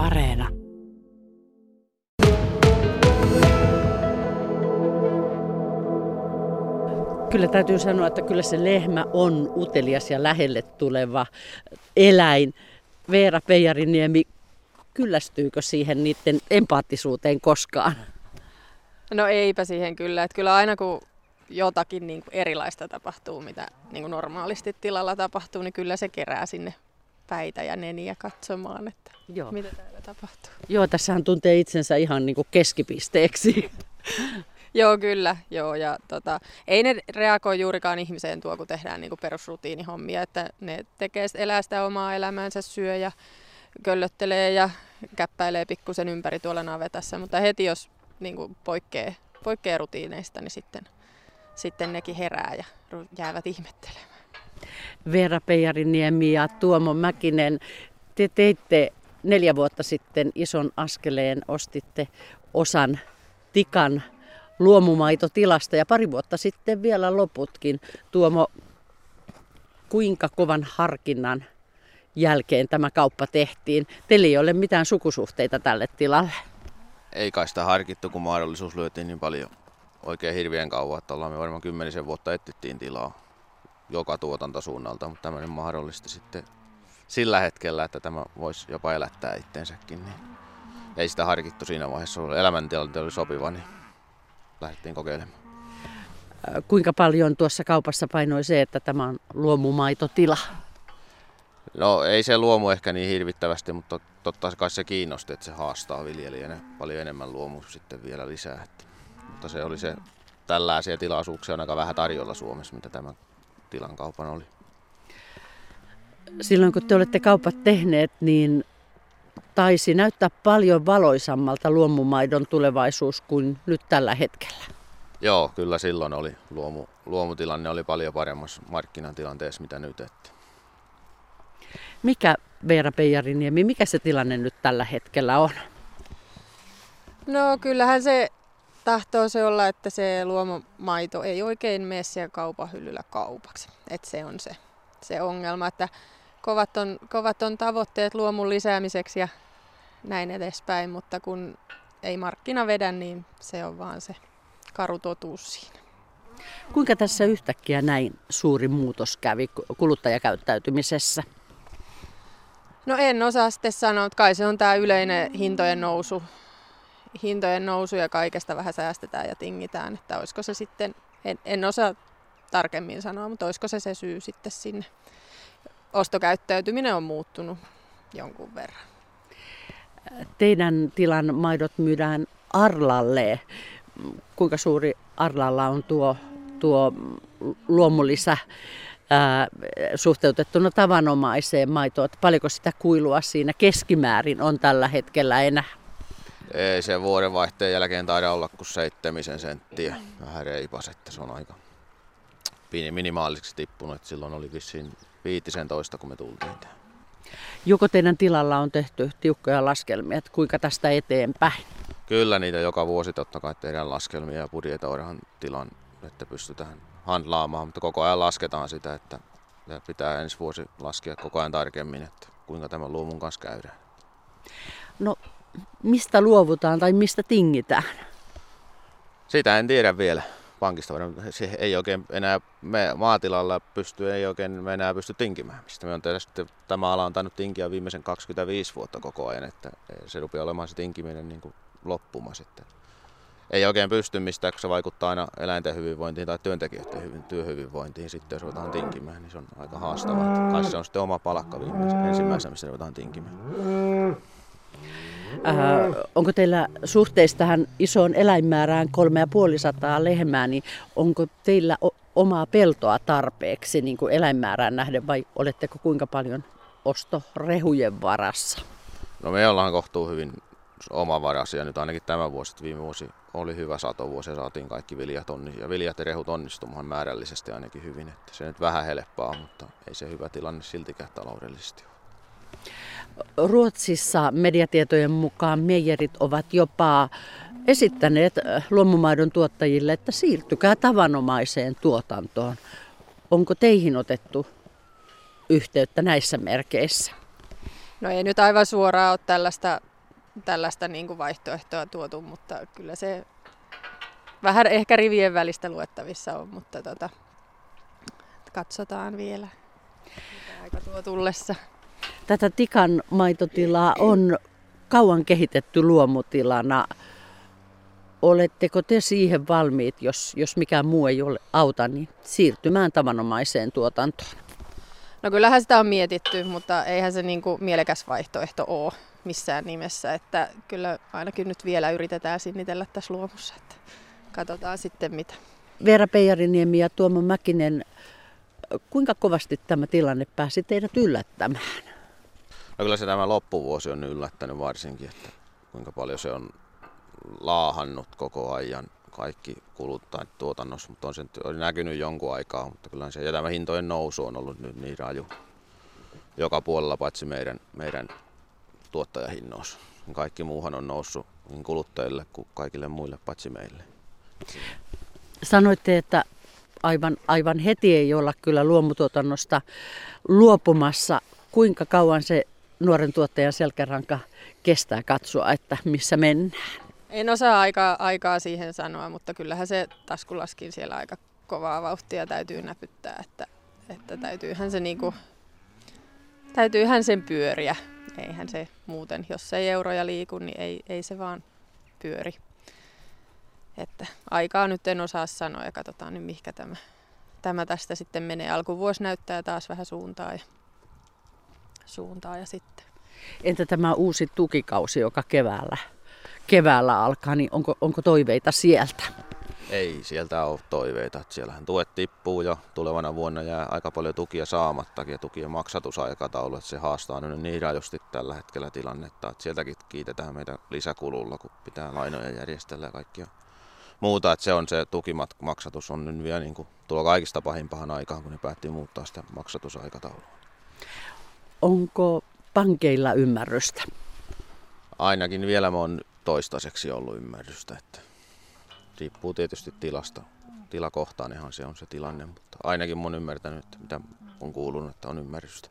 Areena. Kyllä täytyy sanoa, että kyllä se lehmä on utelias ja lähelle tuleva eläin. Veera Peijariniemi, kyllästyykö siihen niiden empaattisuuteen koskaan? No eipä siihen kyllä. Että kyllä aina kun jotakin niin kuin erilaista tapahtuu, mitä niin kuin normaalisti tilalla tapahtuu, niin kyllä se kerää sinne päitä ja neniä katsomaan, että Joo. mitä täällä tapahtuu. Joo, tässähän tuntee itsensä ihan niin kuin keskipisteeksi. Joo, kyllä. Joo, ja tota, ei ne reagoi juurikaan ihmiseen tuo, kun tehdään niin kuin perusrutiinihommia, että ne tekee, elää sitä omaa elämäänsä, syö ja köllöttelee ja käppäilee pikkusen ympäri tuolla navetassa, mutta heti jos niin kuin poikkeaa, poikkeaa rutiineista, niin sitten, sitten nekin herää ja jäävät ihmettelemään. Veera Peijariniemi ja Tuomo Mäkinen, te teitte neljä vuotta sitten ison askeleen, ostitte osan Tikan luomumaitotilasta ja pari vuotta sitten vielä loputkin. Tuomo, kuinka kovan harkinnan jälkeen tämä kauppa tehtiin? Teillä ei ole mitään sukusuhteita tälle tilalle. Ei kai sitä harkittu, kun mahdollisuus lyötiin niin paljon oikein hirveän kauan, että ollaan me varmaan kymmenisen vuotta etsittiin tilaa joka tuotantosuunnalta, mutta tämmöinen mahdollisesti sitten sillä hetkellä, että tämä voisi jopa elättää itsensäkin, niin ei sitä harkittu siinä vaiheessa. Elämäntilanne oli sopiva, niin lähdettiin kokeilemaan. Kuinka paljon tuossa kaupassa painoi se, että tämä on luomumaitotila? No ei se luomu ehkä niin hirvittävästi, mutta totta kai se kiinnosti, että se haastaa viljelijänä paljon enemmän luomu sitten vielä lisää. Mutta se oli se, tällaisia tilaisuuksia on aika vähän tarjolla Suomessa, mitä tämä tilan kaupan oli. Silloin kun te olette kaupat tehneet, niin taisi näyttää paljon valoisammalta luomumaidon tulevaisuus kuin nyt tällä hetkellä. Joo, kyllä silloin oli luomu, luomutilanne oli paljon paremmassa markkinatilanteessa mitä nyt. Että. Mikä Veera Peijariniemi, mikä se tilanne nyt tällä hetkellä on? No kyllähän se tahtoo se olla, että se luomumaito ei oikein mene siellä kaupan hyllyllä kaupaksi. Et se on se, se ongelma, että kovat on, kovat on tavoitteet luomun lisäämiseksi ja näin edespäin, mutta kun ei markkina vedä, niin se on vaan se karu totuus siinä. Kuinka tässä yhtäkkiä näin suuri muutos kävi kuluttajakäyttäytymisessä? No en osaa sitten sanoa, että kai se on tämä yleinen hintojen nousu, hintojen nousu ja kaikesta vähän säästetään ja tingitään, että olisiko se sitten, en, en osaa tarkemmin sanoa, mutta olisiko se se syy sitten sinne. Ostokäyttäytyminen on muuttunut jonkun verran. Teidän tilan maidot myydään Arlalle. Kuinka suuri Arlalla on tuo, tuo luomulisä ää, suhteutettuna tavanomaiseen maitoon? Paljonko sitä kuilua siinä keskimäärin on tällä hetkellä enää? Ei se vuodenvaihteen jälkeen taida olla kuin seitsemisen senttiä. Vähän reipas, että se on aika minimaaliseksi tippunut. Silloin oli vissiin 15, kun me tultiin tähän. Joko teidän tilalla on tehty tiukkoja laskelmia, että kuinka tästä eteenpäin? Kyllä niitä joka vuosi totta kai tehdään laskelmia ja budjetoidaan tilan, että pystytään handlaamaan, mutta koko ajan lasketaan sitä, että pitää ensi vuosi laskea koko ajan tarkemmin, että kuinka tämän luomun kanssa käydään. No, mistä luovutaan tai mistä tingitään? Sitä en tiedä vielä pankista se ei oikein enää me maatilalla pysty, ei oikein me enää pysty tinkimään. Mistä me on sitten, tämä ala on tainnut tinkiä viimeisen 25 vuotta koko ajan, että se rupeaa olemaan se tinkiminen niin kuin loppuma sitten. Ei oikein pysty mistään, kun se vaikuttaa aina eläinten hyvinvointiin tai työntekijöiden hyvin, työhyvinvointiin. Sitten jos ruvetaan tinkimään, niin se on aika haastavaa. Kai se on sitten oma palakka viimeisen, ensimmäisenä, missä ruvetaan tinkimään. Äh, onko teillä suhteessa tähän isoon eläinmäärään 3500 lehmää, niin onko teillä omaa peltoa tarpeeksi niin kuin eläinmäärään nähden vai oletteko kuinka paljon ostorehujen varassa? No me ollaan kohtuu hyvin omavaraisia nyt ainakin tämä vuosi. Viime vuosi oli hyvä satovuosi ja saatiin kaikki viljat, onni, ja viljat ja rehut onnistumaan määrällisesti ainakin hyvin. Että se nyt vähän helppaa, mutta ei se hyvä tilanne siltikään taloudellisesti ole. Ruotsissa mediatietojen mukaan meijerit ovat jopa esittäneet äh, luomumaidon tuottajille, että siirtykää tavanomaiseen tuotantoon. Onko teihin otettu yhteyttä näissä merkeissä? No ei nyt aivan suoraan ole tällaista tällaista niin kuin vaihtoehtoa tuotu, mutta kyllä se vähän ehkä rivien välistä luettavissa on, mutta tota, katsotaan vielä, aika tuo tullessa. Tätä tikan maitotilaa on kauan kehitetty luomutilana. Oletteko te siihen valmiit, jos, jos mikään muu ei ole auta, niin siirtymään tavanomaiseen tuotantoon? No kyllähän sitä on mietitty, mutta eihän se niin kuin mielekäs vaihtoehto ole missään nimessä. Että kyllä ainakin nyt vielä yritetään sinnitellä tässä luomussa. Että katsotaan sitten mitä. Veera Peijariniemi ja Tuomo Mäkinen, kuinka kovasti tämä tilanne pääsi teidät yllättämään? No kyllä se tämä loppuvuosi on yllättänyt varsinkin, että kuinka paljon se on laahannut koko ajan kaikki kuluttaa tuotannossa, mutta on se oli näkynyt jonkun aikaa, mutta kyllä se ja tämä hintojen nousu on ollut nyt niin raju joka puolella paitsi meidän, meidän tuottajahinnoissa. Kaikki muuhan on noussut niin kuluttajille kuin kaikille muille paitsi meille. Sanoitte, että aivan, aivan heti ei olla kyllä luomutuotannosta luopumassa. Kuinka kauan se nuoren tuottajan selkäranka kestää katsoa, että missä mennään? En osaa aikaa, aikaa siihen sanoa, mutta kyllähän se taskulaskin siellä aika kovaa vauhtia täytyy näpyttää, että, että täytyyhän se niinku, täytyyhän sen pyöriä. Eihän se muuten, jos ei euroja liiku, niin ei, ei se vaan pyöri. Että aikaa nyt en osaa sanoa ja katsotaan nyt mihinkä tämä, tämä tästä sitten menee. Alkuvuosi näyttää taas vähän suuntaa ja, suuntaa ja sitten. Entä tämä uusi tukikausi, joka keväällä, keväällä alkaa, niin onko, onko toiveita sieltä? Ei sieltä ole toiveita. Siellähän tuet tippuu jo tulevana vuonna jää aika paljon tukia saamattakin ja tukien maksatusaikataulu. Että se haastaa nyt niin rajusti tällä hetkellä tilannetta. Että sieltäkin kiitetään meidän lisäkululla, kun pitää lainoja järjestellä ja kaikkia muuta. Että se on se tukimaksatus on nyt vielä niin kuin, tuo kaikista pahimpahan aikaan, kun ne päätti muuttaa sitä maksatusaikataulua. Onko pankeilla ymmärrystä? Ainakin vielä on toistaiseksi ollut ymmärrystä. Että riippuu tietysti tilasta. Tilakohtaanhan se on se tilanne, mutta ainakin mun ymmärtänyt, mitä on kuulunut, että on ymmärrystä.